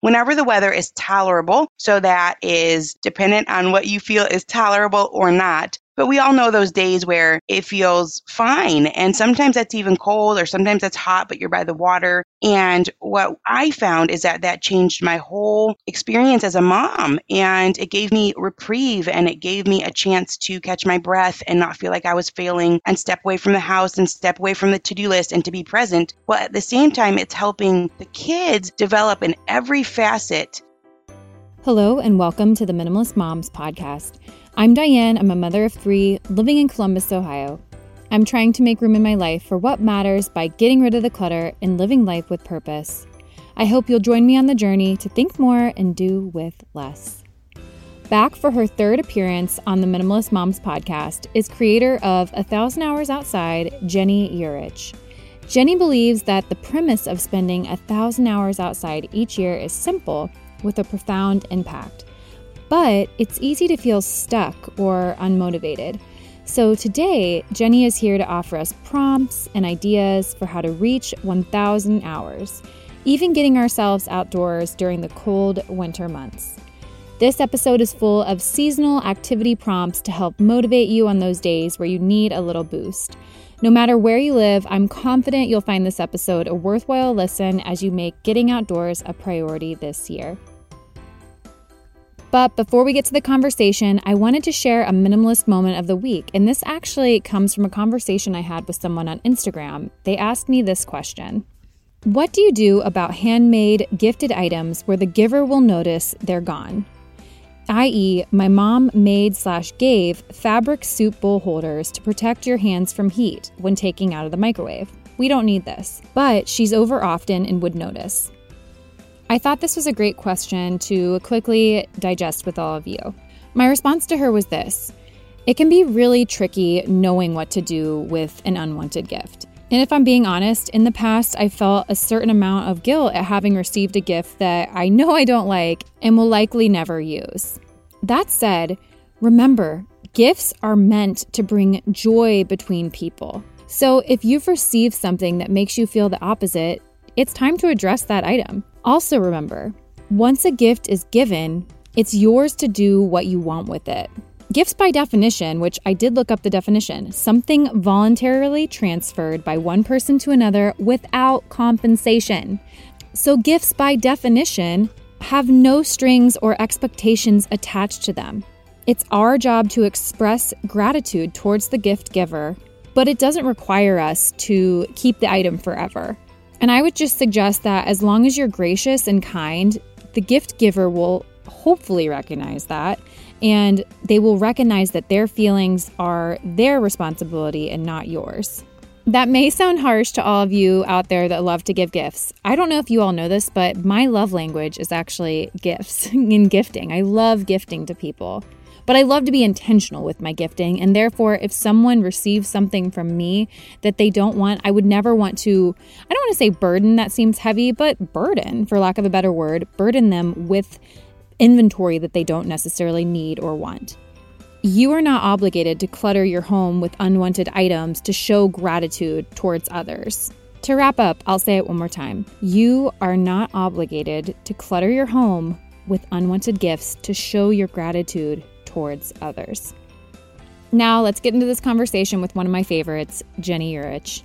whenever the weather is tolerable. So that is dependent on what you feel is tolerable or not. But we all know those days where it feels fine. And sometimes that's even cold or sometimes that's hot, but you're by the water. And what I found is that that changed my whole experience as a mom. And it gave me reprieve and it gave me a chance to catch my breath and not feel like I was failing and step away from the house and step away from the to do list and to be present. Well, at the same time, it's helping the kids develop in every facet. Hello, and welcome to the Minimalist Moms podcast. I'm Diane. I'm a mother of three living in Columbus, Ohio. I'm trying to make room in my life for what matters by getting rid of the clutter and living life with purpose. I hope you'll join me on the journey to think more and do with less. Back for her third appearance on the Minimalist Moms podcast is creator of A Thousand Hours Outside, Ginny Yurich. Ginny believes that the premise of spending a thousand hours outside each year is simple with a profound impact but it's easy to feel stuck or unmotivated. So today, Ginny is here to offer us prompts and ideas for how to reach 1,000 hours, even getting ourselves outdoors during the cold winter months. This episode is full of seasonal activity prompts to help motivate you on those days where you need a little boost. No matter where you live, I'm confident you'll find this episode a worthwhile listen as you make getting outdoors a priority this year. But before we get to the conversation, I wanted to share a minimalist moment of the week. And this actually comes from a conversation I had with someone on Instagram. They asked me this question What do you do about handmade gifted items where the giver will notice they're gone? i.e., my mom made slash gave fabric soup bowl holders to protect your hands from heat when taking out of the microwave. We don't need this, but she's over often and would notice. I thought this was a great question to quickly digest with all of you. My response to her was this It can be really tricky knowing what to do with an unwanted gift. And if I'm being honest, in the past, I felt a certain amount of guilt at having received a gift that I know I don't like and will likely never use. That said, remember, gifts are meant to bring joy between people. So if you've received something that makes you feel the opposite, it's time to address that item. Also, remember once a gift is given, it's yours to do what you want with it. Gifts, by definition, which I did look up the definition, something voluntarily transferred by one person to another without compensation. So, gifts, by definition, have no strings or expectations attached to them. It's our job to express gratitude towards the gift giver, but it doesn't require us to keep the item forever. And I would just suggest that as long as you're gracious and kind, the gift giver will hopefully recognize that and they will recognize that their feelings are their responsibility and not yours. That may sound harsh to all of you out there that love to give gifts. I don't know if you all know this, but my love language is actually gifts and gifting. I love gifting to people. But I love to be intentional with my gifting. And therefore, if someone receives something from me that they don't want, I would never want to, I don't want to say burden, that seems heavy, but burden, for lack of a better word, burden them with inventory that they don't necessarily need or want. You are not obligated to clutter your home with unwanted items to show gratitude towards others. To wrap up, I'll say it one more time. You are not obligated to clutter your home with unwanted gifts to show your gratitude towards others. Now, let's get into this conversation with one of my favorites, Ginny Yurich.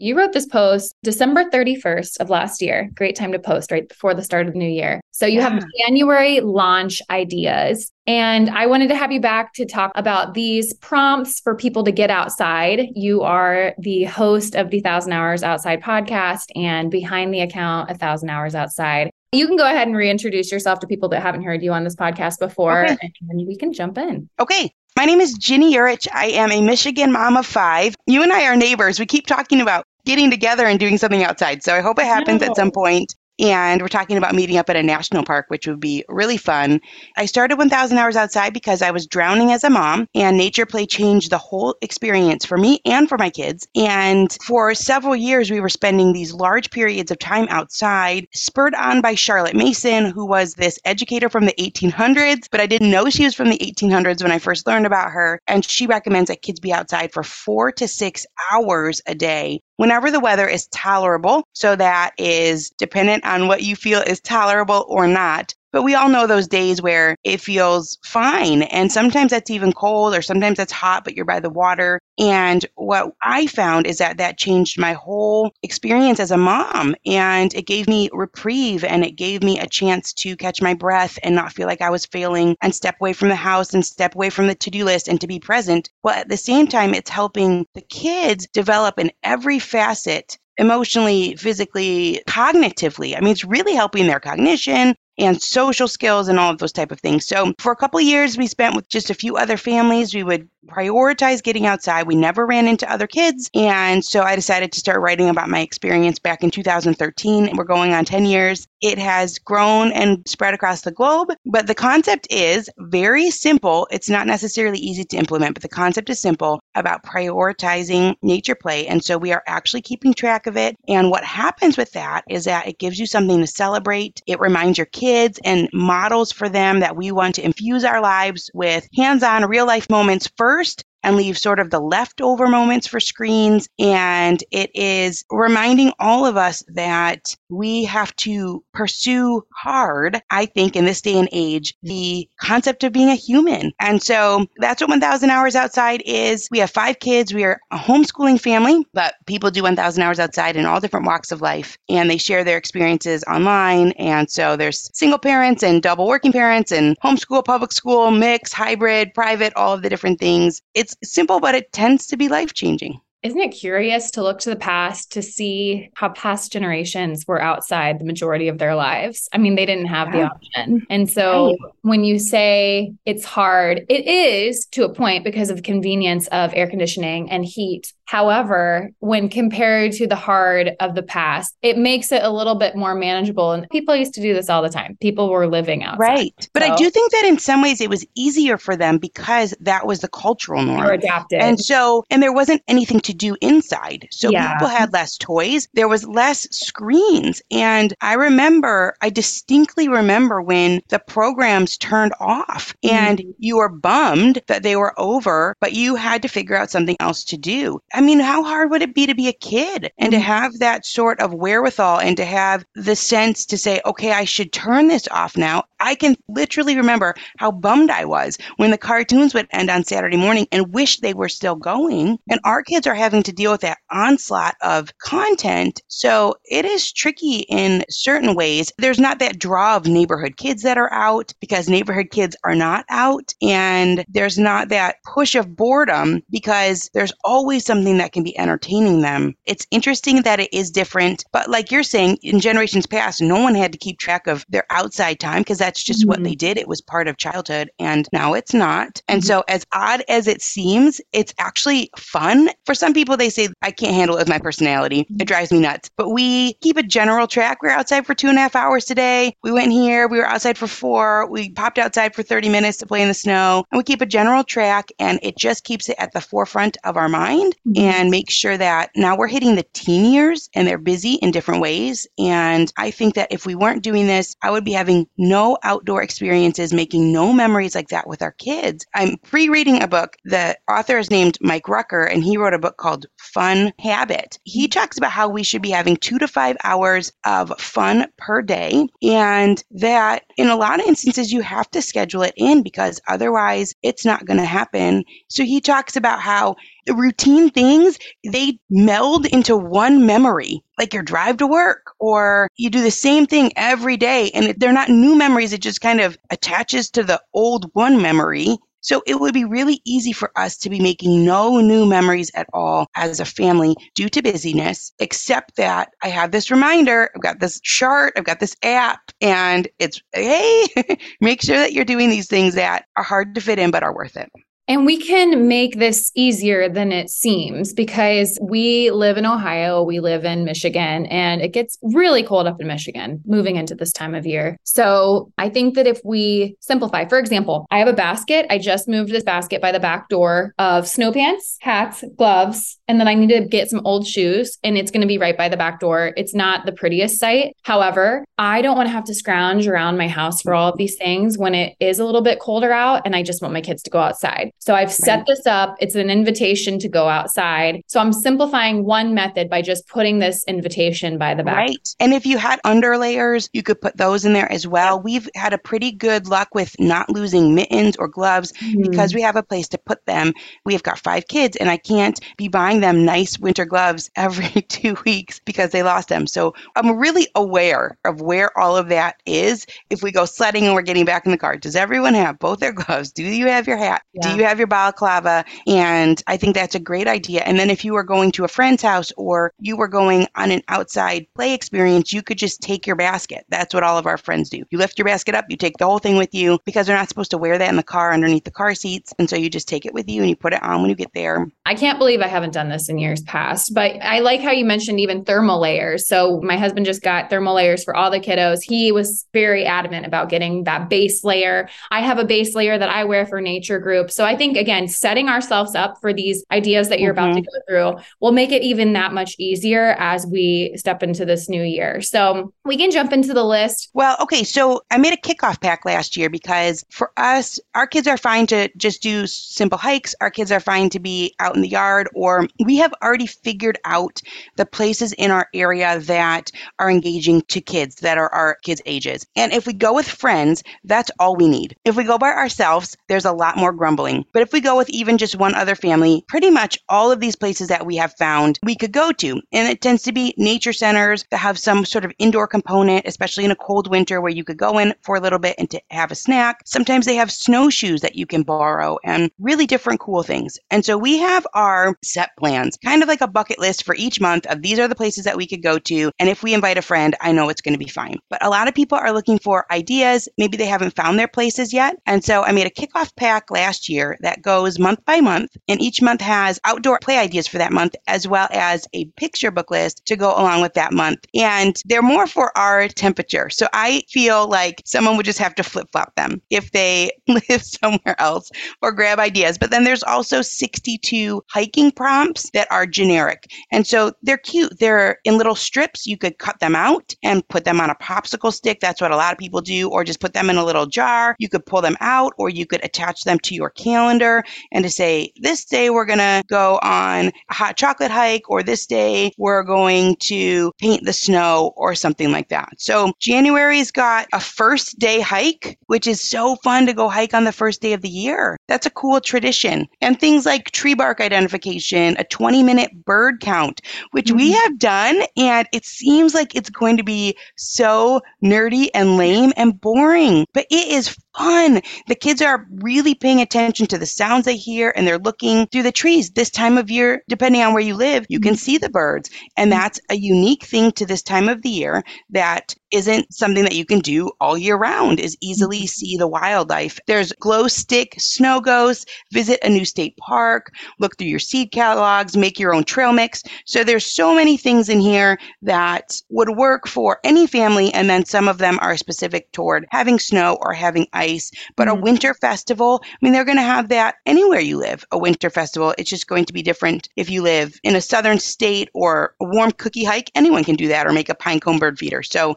You wrote this post December 31st of last year. Great time to post right before the start of the new year. So you yeah. have January launch ideas. And I wanted to have you back to talk about these prompts for people to get outside. You are the host of the Thousand Hours Outside podcast and behind the account, A Thousand Hours Outside. You can go ahead and reintroduce yourself to people that haven't heard you on this podcast before, okay. and then we can jump in. Okay. My name is Ginny Yurich. I am a Michigan mom of five. You and I are neighbors. We keep talking about getting together and doing something outside. So I hope it happens no. at some point. And we're talking about meeting up at a national park, which would be really fun. I started 1000 Hours Outside because I was drowning as a mom, and nature play changed the whole experience for me and for my kids. And for several years, we were spending these large periods of time outside, spurred on by Charlotte Mason, who was this educator from the 1800s, but I didn't know she was from the 1800s when I first learned about her. And she recommends that kids be outside for four to six hours a day whenever the weather is tolerable. So that is dependent on what you feel is tolerable or not. But we all know those days where it feels fine. And sometimes that's even cold or sometimes that's hot, but you're by the water. And what I found is that that changed my whole experience as a mom. And it gave me reprieve and it gave me a chance to catch my breath and not feel like I was failing and step away from the house and step away from the to do list and to be present. Well, at the same time, it's helping the kids develop in every facet emotionally, physically, cognitively. I mean, it's really helping their cognition, and social skills and all of those type of things. So for a couple years we spent with just a few other families. We would prioritize getting outside. We never ran into other kids. And so I decided to start writing about my experience back in 2013. We're going on 10 years. It has grown and spread across the globe, but the concept is very simple. It's not necessarily easy to implement, but the concept is simple about prioritizing nature play. And so we are actually keeping track of it. And what happens with that is that it gives you something to celebrate. It reminds your kids and models for them that we want to infuse our lives with hands on real life moments first first and leave sort of the leftover moments for screens. And it is reminding all of us that we have to pursue hard, I think, in this day and age, the concept of being a human. And so that's what 1000 Hours Outside is. We have five kids. We are a homeschooling family, but people do 1000 Hours Outside in all different walks of life and they share their experiences online. And so there's single parents and double working parents and homeschool, public school, mix, hybrid, private, all of the different things. It's simple, but it tends to be life changing. Isn't it curious to look to the past to see how past generations were outside the majority of their lives? I mean, they didn't have yeah. the option. And so right. when you say it's hard, it is to a point because of convenience of air conditioning and heat. However, when compared to the hard of the past, it makes it a little bit more manageable. And people used to do this all the time. People were living outside. Right. But so, I do think that in some ways it was easier for them because that was the cultural norm. Or adapted. And so, and there wasn't anything to do inside. So yeah. people had less toys. There was less screens. And I remember, I distinctly remember when the programs turned off and mm-hmm. you were bummed that they were over, but you had to figure out something else to do. I mean, how hard would it be to be a kid and to mm-hmm. have that sort of wherewithal and to have the sense to say, okay, I should turn this off now? I can literally remember how bummed I was when the cartoons would end on Saturday morning and wish they were still going. And our kids are having to deal with that onslaught of content. So it is tricky in certain ways. There's not that draw of neighborhood kids that are out because neighborhood kids are not out. And there's not that push of boredom because there's always something something that can be entertaining them. It's interesting that it is different, but like you're saying, in generations past, no one had to keep track of their outside time because that's just mm-hmm. what they did. It was part of childhood, and now it's not. And mm-hmm. so, as odd as it seems, it's actually fun. For some people, they say, I can't handle it with my personality. It mm-hmm. drives me nuts. But we keep a general track. We are outside for two and a half hours today. We went here. We were outside for four. We popped outside for 30 minutes to play in the snow. And we keep a general track, and it just keeps it at the forefront of our mind. Mm-hmm and make sure that now we're hitting the teen years and they're busy in different ways. And I think that if we weren't doing this, I would be having no outdoor experiences, making no memories like that with our kids. I'm pre reading a book. The author is named Mike Rucker, and he wrote a book called Fun Habit. He talks about how we should be having two to five hours of fun per day, and that in a lot of instances, you have to schedule it in because otherwise it's not going to happen. So he talks about how routine things, they meld into one memory, like your drive to work, or you do the same thing every day. And they're not new memories, it just kind of attaches to the old one memory. So it would be really easy for us to be making no new memories at all as a family due to busyness, except that I have this reminder, I've got this chart, I've got this app, and it's, hey, make sure that you're doing these things that are hard to fit in but are worth it. And we can make this easier than it seems because we live in Ohio, we live in Michigan, and it gets really cold up in Michigan moving into this time of year. So I think that if we simplify, for example, I have a basket. I just moved this basket by the back door of snow pants, hats, gloves, and then I need to get some old shoes, and it's going to be right by the back door. It's not the prettiest sight. However, I don't want to have to scrounge around my house for all of these things when it is a little bit colder out and I just want my kids to go outside. So I've set right. this up. It's an invitation to go outside. So I'm simplifying one method by just putting this invitation by the back. Right. And if you had underlayers, you could put those in there as well. We've had a pretty good luck with not losing mittens or gloves mm-hmm. because we have a place to put them. We've got five kids and I can't be buying them nice winter gloves every two weeks because they lost them. So I'm really aware of where all of that is. If we go sledding and we're getting back in the car, does everyone have both their gloves? Do you have your hat? Yeah. Do you have your balaclava? And I think that's a great idea. And then if you were going to a friend's house or you were going on an outside play experience, you could just take your basket. That's what all of our friends do. You lift your basket up, you take the whole thing with you because they're not supposed to wear that in the car underneath the car seats. And so you just take it with you and you put it on when you get there. I can't believe I haven't done this in years past, but I like how you mentioned even thermal layers. So my husband just got thermal layers for all the kiddos. He was very adamant about getting that base layer. I have a base layer that I wear for nature group. So I think again, setting ourselves up for these ideas that you're mm-hmm. about to mm-hmm. go through will make it even that much easier as we step into this new year. So we can jump into the list. Well, okay. So I made a kickoff pack last year because for us, our kids are fine to just do simple hikes. Our kids are fine to be out in the yard, or we have already figured out the places in our area that are engaging to kids that are our kids' ages. And if we go with friends, that's all we need. If we go by ourselves, there's a lot more grumbling. But if we go with even just one other family, pretty much all of these places that we have found we could go to. And it tends to be nature centers that have some sort of indoor component, especially in a cold winter where you could go in for a little bit and to have a snack. Sometimes they have snowshoes that you can borrow and really different cool things. And so we have our set plans, kind of like a bucket list for each month of these are the places that we could go to. And if we invite a friend, I know it's going to be fine. But a lot of people are looking for ideas. Maybe they haven't found their places yet. And so I made a kickoff pack last year that goes month by month. And each month has outdoor play ideas for that month, as well as a picture book list to go along with that month. And they're more for our temperature. So I feel like someone would just have to flip flop them if they live somewhere else or grab ideas. But then there's also 62 hiking prompts that are generic. And so they're cute. They're in little strips. You could cut them out and put them on a popsicle stick. That's what a lot of people do, or just put them in a little jar. You could pull them out, or you could attach them to your calendar and to say, this day we're going to go on a hot chocolate hike, or this day we're going to paint the snow, or something like that. So January's got a first day hike, which is so fun to go hike on the first day of the year. That's a cool tradition. And things like tree bark identification, a 20 minute bird count, which mm-hmm. we have done. And it seems like it's going to be so nerdy and lame and boring, but it is fun. The kids are really paying attention to the sounds they hear and they're looking through the trees. This time of year, depending on where you live, you can mm-hmm. see the birds. And mm-hmm. that's a unique thing to this time of the year that isn't something that you can do all year round is easily mm-hmm. see the wildlife. There's glow stick snow ghosts, visit a new state park, look through your seed catalogs, make your own trail mix. So there's so many things in here that would work for any family and then some of them are specific toward having snow or having ice. But mm-hmm. a winter festival, I mean they're going to have that anywhere you live. A winter festival, it's just going to be different if you live in a southern state or a warm cookie hike. Anyone can do that or make a pine cone bird feeder. So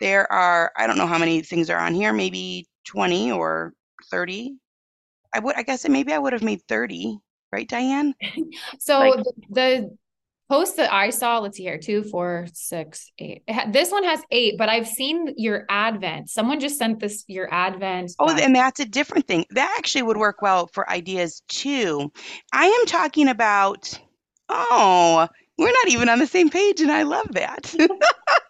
there are, I don't know how many things are on here, maybe 20 or 30. I would, I guess maybe I would have made 30, right, Diane? so like, the, the post that I saw, let's see here, two, four, six, eight. this one has eight, but I've seen your advent. Someone just sent this your advent. Oh, back. and that's a different thing. That actually would work well for ideas too. I am talking about, oh, we're not even on the same page, and I love that.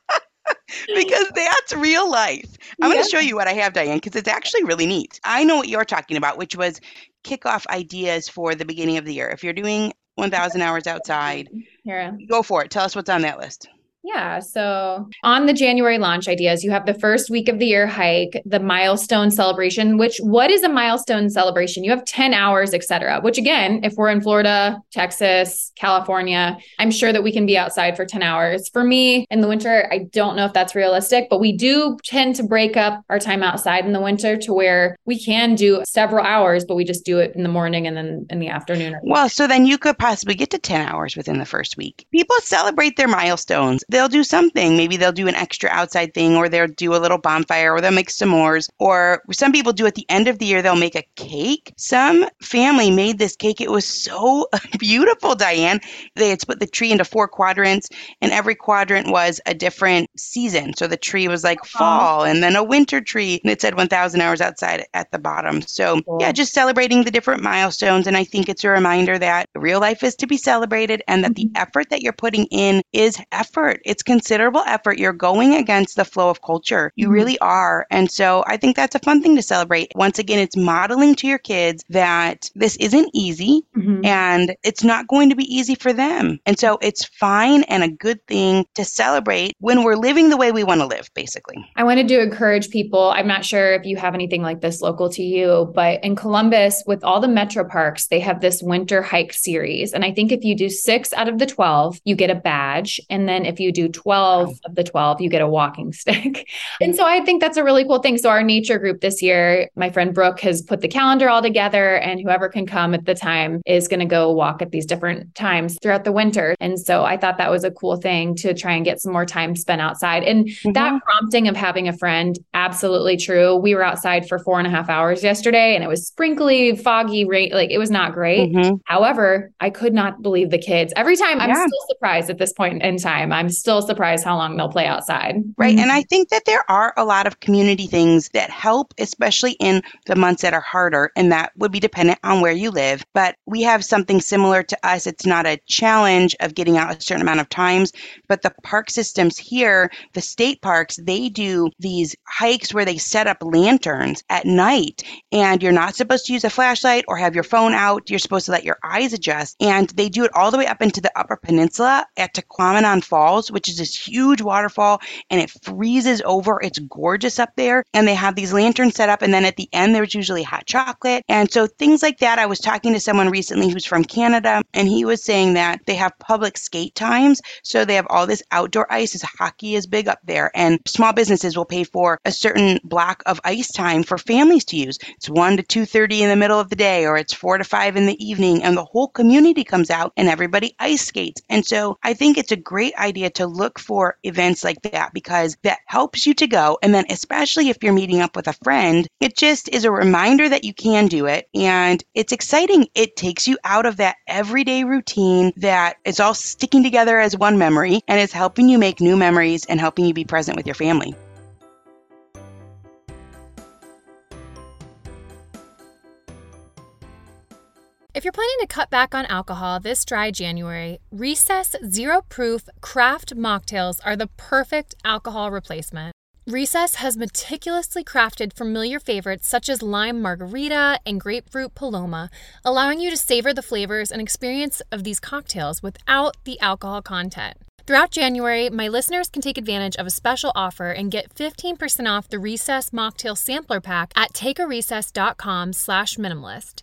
because that's real life. I'm going to show you what I have, Diane, because it's actually really neat. I know what you're talking about, which was kickoff ideas for the beginning of the year. If you're doing 1,000 hours outside, Here. go for it. Tell us what's on that list. Yeah. So on the January launch ideas, you have the first week of the year hike, the milestone celebration, which what is a milestone celebration? You have 10 hours, etc. which again, if we're in Florida, Texas, California, I'm sure that we can be outside for 10 hours. For me in the winter, I don't know if that's realistic, but we do tend to break up our time outside in the winter to where we can do several hours, but we just do it in the morning and then in the afternoon. Well, so then you could possibly get to 10 hours within the first week. People celebrate their milestones they'll do something. Maybe they'll do an extra outside thing, or they'll do a little bonfire, or they'll make s'mores. Or some people do at the end of the year, they'll make a cake. Some family made this cake. It was so beautiful, Diane. They had split the tree into four quadrants, and every quadrant was a different season. So the tree was like fall, and then a winter tree, and it said 1,000 hours outside at the bottom. So, yeah, just celebrating the different milestones. And I think it's a reminder that real life is to be celebrated and that the mm-hmm. effort that you're putting in is effort it's considerable effort. You're going against the flow of culture. You mm-hmm. really are. And so I think that's a fun thing to celebrate. Once again, it's modeling to your kids that this isn't easy mm-hmm. and it's not going to be easy for them. And so it's fine and a good thing to celebrate when we're living the way we want to live, basically. I wanted to encourage people. I'm not sure if you have anything like this local to you, but in Columbus, with all the metro parks, they have this winter hike series. And I think if you do six out of the 12, you get a badge. And then if you you do 12 of the 12, you get a walking stick. and so I think that's a really cool thing. So our nature group this year, my friend Brooke has put the calendar all together and whoever can come at the time is going to go walk at these different times throughout the winter. And so I thought that was a cool thing to try and get some more time spent outside. And mm-hmm. that prompting of having a friend, absolutely true. We were outside for four and a half hours yesterday and it was sprinkly, foggy, rain. Like it was not great. Mm-hmm. However, I could not believe the kids. Every time I'm still surprised at this point in time. I'm still surprised how long they'll play outside. Right. Mm-hmm. And I think that there are a lot of community things that help, especially in the months that are harder, and that would be dependent on where you live. But we have something similar to us. It's not a challenge of getting out a certain amount of times, but the park systems here, the state parks, they do these hikes where they set up lanterns at night, and you're not supposed to use a flashlight or have your phone out. You're supposed to let your eyes adjust. And they do it all the way up into the Upper Peninsula at Tahquamenon Falls, which is this huge waterfall and it freezes over. It's gorgeous up there. And they have these lanterns set up. And then at the end, there's usually hot chocolate. And so things like that. I was talking to someone recently who's from Canada, and he was saying that they have public skate times. So they have all this outdoor ice as hockey is big up there. And small businesses will pay for a certain block of ice time for families to use. It's 1 to 2.30 in the middle of the day, or it's 4 to 5 in the evening. And the whole community comes out and everybody ice skates. And so I think it's a great idea to look for events like that because that helps you to go. And then, especially if you're meeting up with a friend, it just is a reminder that you can do it. And it's exciting. It takes you out of that everyday routine that is all sticking together as one memory and is helping you make new memories and helping you be present with your family. If you're planning to cut back on alcohol this dry January, Recess Zero Proof Craft Mocktails are the perfect alcohol replacement. Recess has meticulously crafted familiar favorites such as lime margarita and grapefruit paloma, allowing you to savor the flavors and experience of these cocktails without the alcohol content. Throughout January, my listeners can take advantage of a special offer and get 15% off the Recess Mocktail Sampler Pack at takearecess.com slash minimalist.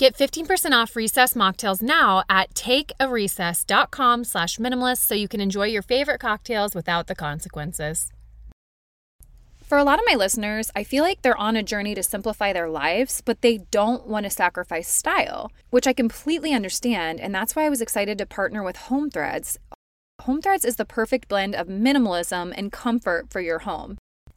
Get 15% off Recess mocktails now at takearecess.com slash minimalist so you can enjoy your favorite cocktails without the consequences. For a lot of my listeners, I feel like they're on a journey to simplify their lives, but they don't want to sacrifice style, which I completely understand, and that's why I was excited to partner with Home Threads. Home Threads is the perfect blend of minimalism and comfort for your home.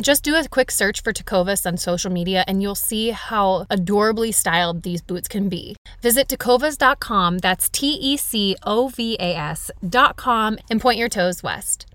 Just do a quick search for Tecovas on social media and you'll see how adorably styled these boots can be. Visit tecovas.com, that's T E C O V A S.com, and point your toes west.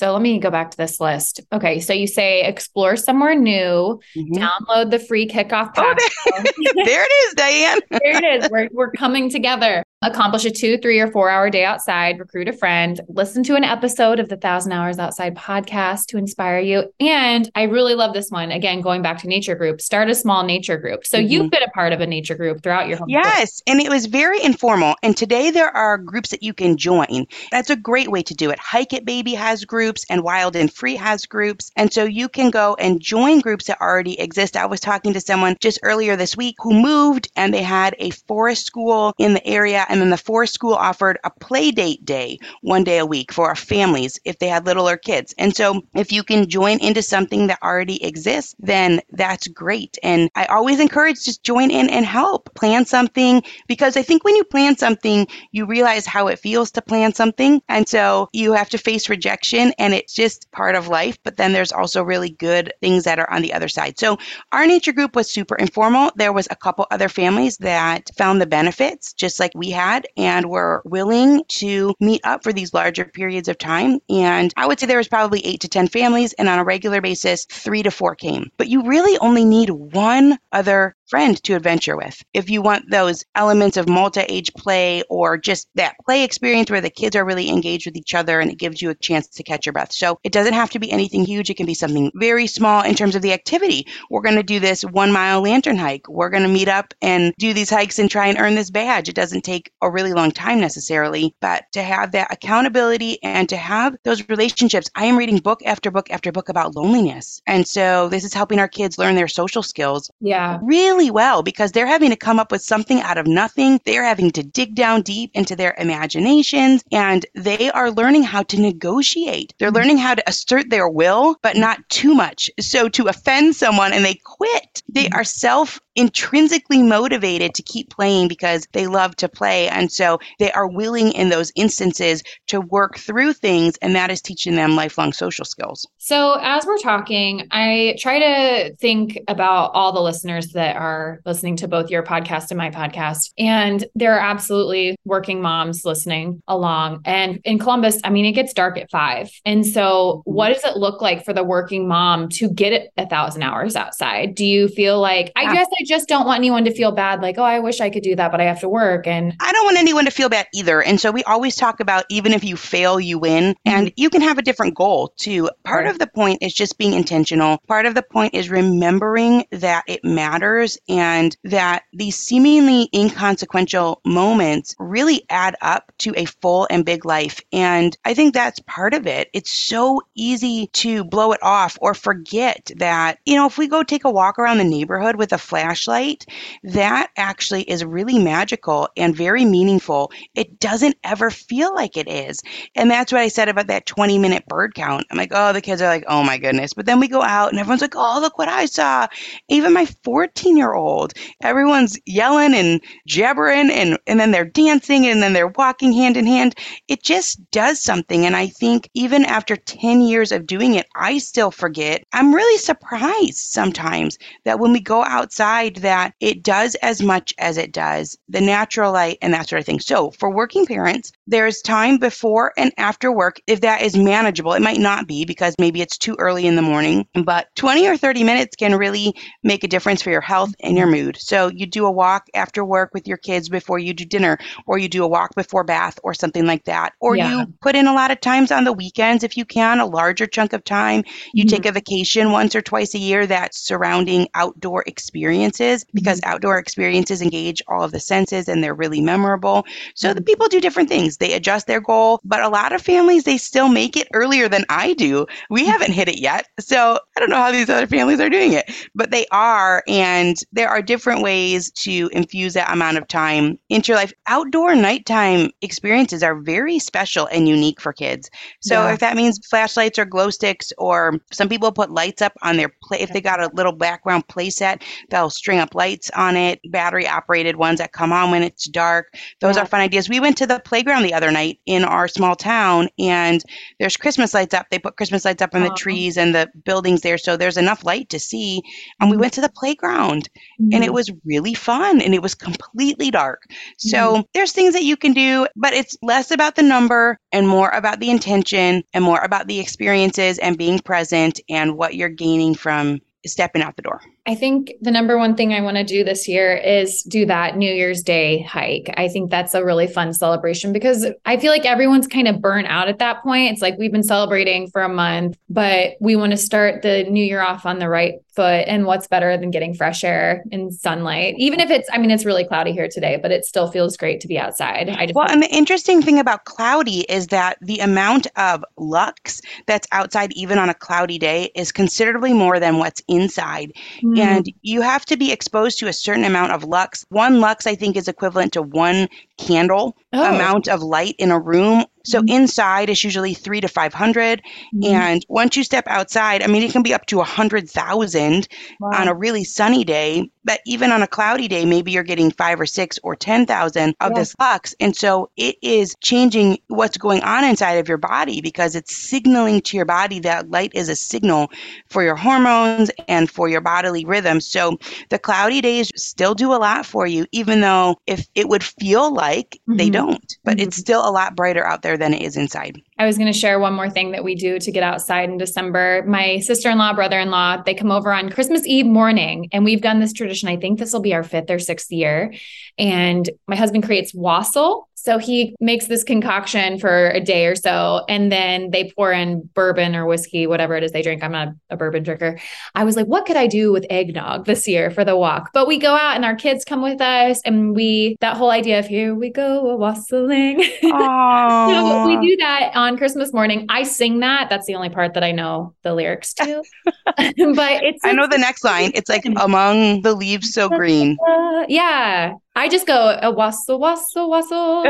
So let me go back to this list. Okay, so you say explore somewhere new, mm-hmm. download the free kickoff pack. Oh, there it is, Diane. there it is. We're, we're coming together. Accomplish a two, three, or four hour day outside, recruit a friend, listen to an episode of the Thousand Hours Outside podcast to inspire you. And I really love this one. Again, going back to nature group, start a small nature group. So mm-hmm. you've been a part of a nature group throughout your home. Yes. And it was very informal. And today there are groups that you can join. That's a great way to do it. Hike It Baby has groups and Wild and Free has groups. And so you can go and join groups that already exist. I was talking to someone just earlier this week who moved and they had a forest school in the area and then the forest school offered a play date day one day a week for our families if they had littler kids. And so if you can join into something that already exists, then that's great. And I always encourage just join in and help plan something because I think when you plan something, you realize how it feels to plan something. And so you have to face rejection and it's just part of life. But then there's also really good things that are on the other side. So our nature group was super informal. There was a couple other families that found the benefits just like we had and were willing to meet up for these larger periods of time. And I would say there was probably eight to 10 families, and on a regular basis, three to four came. But you really only need one other friend to adventure with. If you want those elements of multi age play or just that play experience where the kids are really engaged with each other and it gives you a chance to catch your breath. So it doesn't have to be anything huge, it can be something very small in terms of the activity. We're going to do this one mile lantern hike. We're going to meet up and do these hikes and try and earn this badge. It doesn't take a really long time necessarily, but to have that accountability and to have those relationships. I am reading book after book after book about loneliness. And so this is helping our kids learn their social skills. Yeah. Really really well because they're having to come up with something out of nothing. They're having to dig down deep into their imaginations and they are learning how to negotiate. They're learning how to assert their will, but not too much. So to offend someone and they quit, they are self intrinsically motivated to keep playing because they love to play. And so they are willing in those instances to work through things, and that is teaching them lifelong social skills. So, as we're talking, I try to think about all the listeners that are listening to both your podcast and my podcast. And there are absolutely working moms listening along. And in Columbus, I mean, it gets dark at five. And so, what does it look like for the working mom to get it a thousand hours outside? Do you feel like, I guess I just don't want anyone to feel bad, like, oh, I wish I could do that, but I have to work. And I don't want anyone to feel bad either. And so we always talk about even if you fail, you win. Mm-hmm. And you can have a different goal too. Part of the point is just being intentional. Part of the point is remembering that it matters and that these seemingly inconsequential moments really add up to a full and big life. And I think that's part of it. It's so easy to blow it off or forget that, you know, if we go take a walk around the neighborhood with a flashlight, that actually is really magical and very meaningful. It doesn't ever feel like it is. And that's what I said about that 20 minute bird count. I'm like, oh, the kids are like, oh my goodness. But then we go out and everyone's like, oh, look what I saw. Even my 14 year old. Everyone's yelling and jabbering and, and then they're dancing and then they're walking hand in hand. It just does something. And I think even after 10 years of doing it, I still forget. I'm really surprised sometimes that when we go outside that it does as much as it does the natural light and that sort of thing. So for working parents, there's time before and after work if that is manageable. It might not be because maybe it's too early in the morning, but 20 or 30 minutes can really make a difference for your health and your mood. So you do a walk after work with your kids before you do dinner, or you do a walk before bath or something like that. Or yeah. you put in a lot of times on the weekends if you can, a larger chunk of time. You mm-hmm. take a vacation once or twice a year that's surrounding outdoor experiences because mm-hmm. outdoor experiences engage all of the senses and they're really memorable. So the people do different things. They adjust their goal, but a lot of families, they still make it earlier than I do. We mm-hmm. haven't hit it yet. So I don't know how these other families are doing it, but they are. And there are different ways to infuse that amount of time into your life. Outdoor nighttime experiences are very special and unique for kids. So yeah. if that means flashlights or glow sticks, or some people put lights up on their play, if they got a little background play set, they'll string up lights on it, battery operated ones that come on when it's dark. Those yeah. are fun ideas. We went to the playground the other night in our small town and there's Christmas lights up. They put Christmas lights up in the trees and the buildings there. So there's enough light to see. And we mm-hmm. went to the playground mm-hmm. and it mm-hmm. was really fun and it was completely dark. So mm-hmm. there's things that you can do, but it's less about the number and more about the intention and more about the experiences and being present and what you're gaining from stepping out the door. I think the number one thing I want to do this year is do that New Year's Day hike. I think that's a really fun celebration because I feel like everyone's kind of burnt out at that point. It's like we've been celebrating for a month, but we want to start the new year off on the right foot. And what's better than getting fresh air and sunlight? Even if it's, I mean, it's really cloudy here today, but it still feels great to be outside. Just well, and the interesting thing about cloudy is that the amount of lux that's outside, even on a cloudy day, is considerably more than what's inside. Mm. And you have to be exposed to a certain amount of lux. One lux, I think, is equivalent to one candle oh. amount of light in a room. So mm-hmm. inside is usually three to 500. Mm-hmm. And once you step outside, I mean, it can be up to a 100,000 wow. on a really sunny day. But even on a cloudy day, maybe you're getting five or six or 10,000 of this lux. And so it is changing what's going on inside of your body because it's signaling to your body that light is a signal for your hormones and for your bodily rhythm. So the cloudy days still do a lot for you, even though if it would feel like like, mm-hmm. they don't. But mm-hmm. it's still a lot brighter out there than it is inside. I was going to share one more thing that we do to get outside in December. My sister in law, brother in law, they come over on Christmas Eve morning, and we've done this tradition. I think this will be our fifth or sixth year. And my husband creates wassail so he makes this concoction for a day or so, and then they pour in bourbon or whiskey, whatever it is they drink. I'm not a bourbon drinker. I was like, what could I do with eggnog this year for the walk? But we go out and our kids come with us, and we, that whole idea of here we go, a wassailing. so we do that on Christmas morning. I sing that. That's the only part that I know the lyrics to. but it's, I know the next line. It's like among the leaves so green. Uh, yeah. I just go a wassail, wassail, wassail.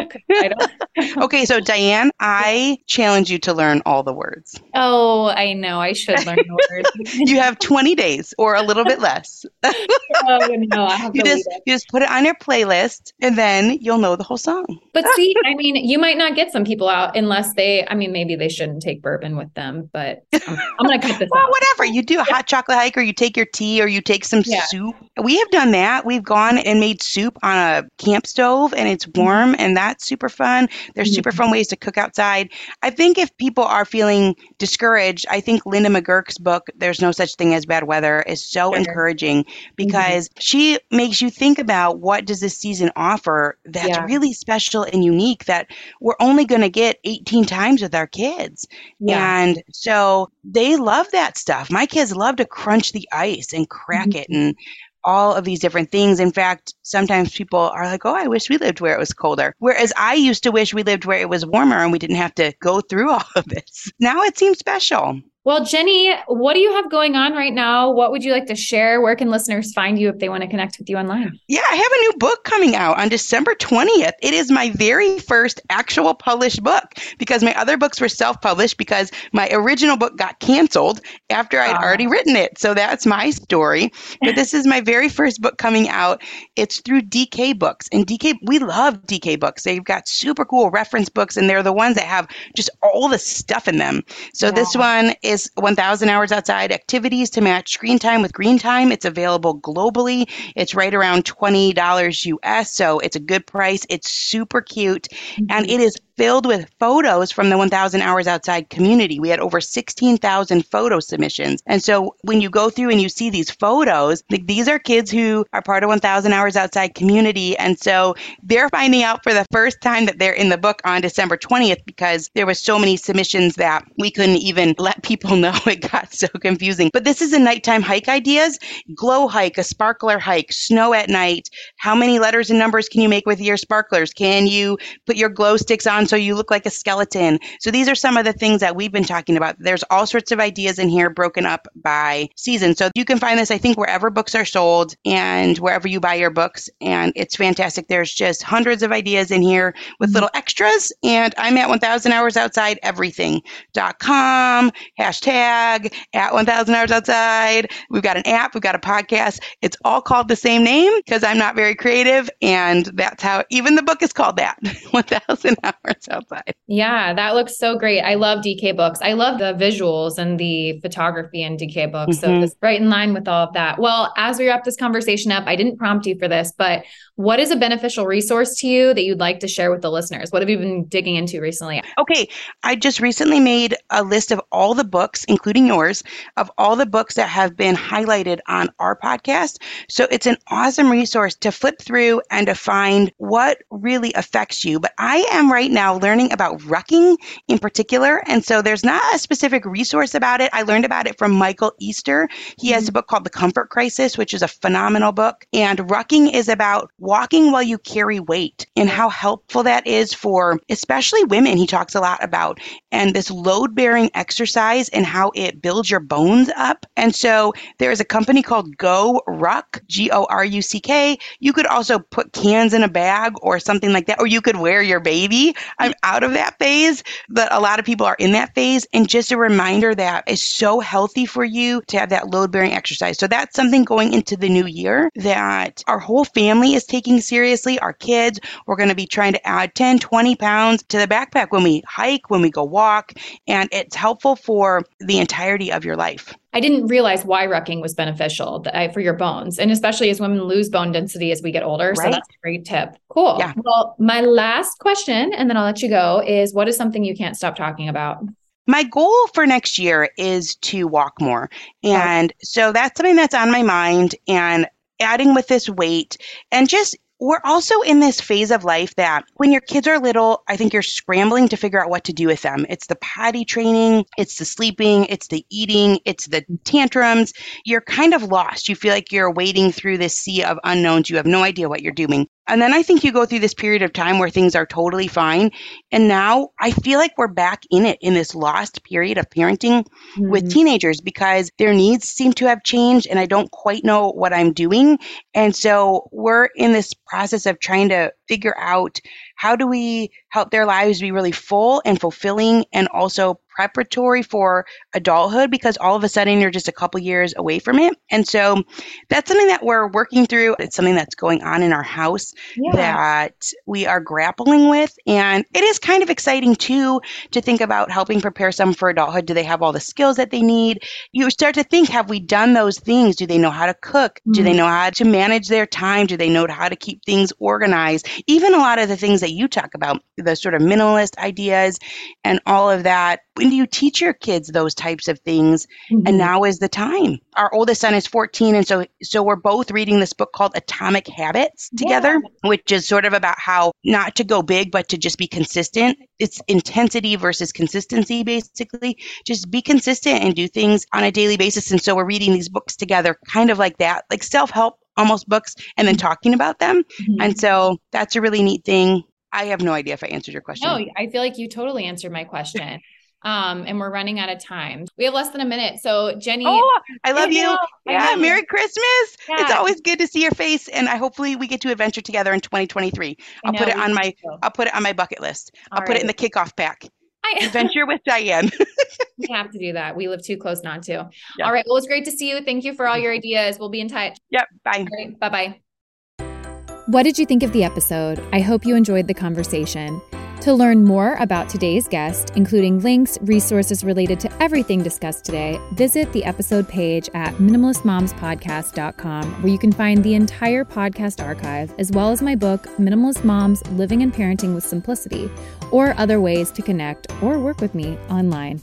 okay, so Diane, I challenge you to learn all the words. Oh, I know. I should learn the words. you have 20 days or a little bit less. oh, no, I have you just, you just put it on your playlist and then you'll know the whole song. But see, I mean, you might not get some people out unless they, I mean, maybe they shouldn't take bourbon with them, but I'm, I'm going to cut this well, out. whatever. You do a hot chocolate hike or you take your tea or you take some yeah. soup. We have done that. We've gone and made soup on a camp stove and it's mm-hmm. warm and that's super fun. There's mm-hmm. super fun ways to cook outside. I think if people are feeling discouraged, I think Linda McGurk's book, There's No Such Thing as Bad Weather, is so encouraging mm-hmm. because mm-hmm. she makes you think about what does this season offer that's yeah. really special and unique that we're only going to get 18 times with our kids. Yeah. And so they love that stuff. My kids love to crunch the ice and crack mm-hmm. it and all of these different things. In fact, sometimes people are like, oh, I wish we lived where it was colder. Whereas I used to wish we lived where it was warmer and we didn't have to go through all of this. Now it seems special. Well, Ginny, what do you have going on right now? What would you like to share? Where can listeners find you if they want to connect with you online? Yeah, I have a new book coming out on December 20th. It is my very first actual published book because my other books were self published because my original book got canceled after I'd uh. already written it. So that's my story. But this is my very first book coming out. It's through DK Books. And DK, we love DK Books. They've got super cool reference books and they're the ones that have just all the stuff in them. So yeah. this one is 1000 hours outside activities to match screen time with green time. It's available globally. It's right around $20 US, so it's a good price. It's super cute mm-hmm. and it is filled with photos from the 1000 hours outside community. We had over 16,000 photo submissions. And so when you go through and you see these photos, like these are kids who are part of 1000 hours outside community and so they're finding out for the first time that they're in the book on December 20th because there was so many submissions that we couldn't even let people know. It got so confusing. But this is a nighttime hike ideas, glow hike, a sparkler hike, snow at night. How many letters and numbers can you make with your sparklers? Can you put your glow sticks on so you look like a skeleton. So these are some of the things that we've been talking about. There's all sorts of ideas in here broken up by season. So you can find this, I think, wherever books are sold and wherever you buy your books. And it's fantastic. There's just hundreds of ideas in here with mm-hmm. little extras. And I'm at 1000 hours outside everything.com, hashtag at 1000 hours outside. We've got an app, we've got a podcast. It's all called the same name because I'm not very creative. And that's how even the book is called that 1000 hours outside. Yeah, that looks so great. I love DK books. I love the visuals and the photography in DK books. Mm-hmm. So it's right in line with all of that. Well, as we wrap this conversation up, I didn't prompt you for this, but what is a beneficial resource to you that you'd like to share with the listeners? What have you been digging into recently? Okay, I just recently made a list of all the books, including yours, of all the books that have been highlighted on our podcast. So it's an awesome resource to flip through and to find what really affects you. But I am right now learning about rucking in particular. And so there's not a specific resource about it. I learned about it from Michael Easter. He mm-hmm. has a book called The Comfort Crisis, which is a phenomenal book. And rucking is about walking while you carry weight and how helpful that is for especially women. He talks a lot about and this load bearing exercise and how it builds your bones up. And so there is a company called GORUCK, G O R U C K. You could also put cans in a bag or something like that, or you could wear your baby. I'm out of that phase, but a lot of people are in that phase. And just a reminder that it's so healthy for you to have that load bearing exercise. So that's something going into the new year that our whole family is taking seriously. Our kids, we're going to be trying to add 10, 20 pounds to the backpack when we hike, when we go walk, and it's helpful for the entirety of your life. I didn't realize why rucking was beneficial uh, for your bones, and especially as women lose bone density as we get older. Right. So that's a great tip. Cool. Yeah. Well, my last question, and then I'll let you go, is what is something you can't stop talking about? My goal for next year is to walk more. And so that's something that's on my mind. And adding with this weight and just we're also in this phase of life that when your kids are little, I think you're scrambling to figure out what to do with them. It's the potty training, it's the sleeping, it's the eating, it's the tantrums. You're kind of lost. You feel like you're wading through this sea of unknowns. You have no idea what you're doing. And then I think you go through this period of time where things are totally fine. And now I feel like we're back in it in this lost period of parenting mm-hmm. with teenagers because their needs seem to have changed and I don't quite know what I'm doing. And so we're in this process of trying to figure out how do we help their lives be really full and fulfilling and also preparatory for adulthood because all of a sudden you're just a couple years away from it. And so that's something that we're working through. It's something that's going on in our house yeah. that we are grappling with. And it is kind of exciting too to think about helping prepare some for adulthood. Do they have all the skills that they need? You start to think, have we done those things? Do they know how to cook? Mm-hmm. Do they mm-hmm. know how to manage their time? Do they know how to keep things organized? Even a lot of the things that you talk about, the sort of minimalist ideas and all of that when do you teach your kids those types of things? Mm-hmm. and now is the time. Our oldest son is 14 and so so we're both reading this book called atomic habits together yeah. which is sort of about how not to go big but to just be consistent. It's intensity versus consistency basically. Just be consistent and do things on a daily basis. And so we're reading these books together kind of like that like self-help almost books and then mm-hmm. talking about them mm-hmm. and so that's a really neat thing I have no idea if I answered your question. No, I feel like you totally answered my question. Um, and we're running out of time. We have less than a minute. So Ginny, oh, I love I you. know, I Yeah, know. Merry Christmas. It's always good to see your face, and I hopefully we get to adventure together in 2023. I I'll put it on my need. I'll put it on my bucket list. I'll All put it in right. the kickoff pack. I, Adventure with Diane. we have to do that. We live too close not to. Yeah. All right. Well, it's great to see you. Thank you for all your ideas. We'll be in touch. yep. Bye. All right. Bye bye. What did you think of the episode? I hope you enjoyed the conversation. To learn more about today's guest, including links, resources related to everything discussed today, visit the episode page at minimalistmomspodcast.com, where you can find the entire podcast archive, as well as my book, Minimalist Moms Living and Parenting with Simplicity, or other ways to connect or work with me online.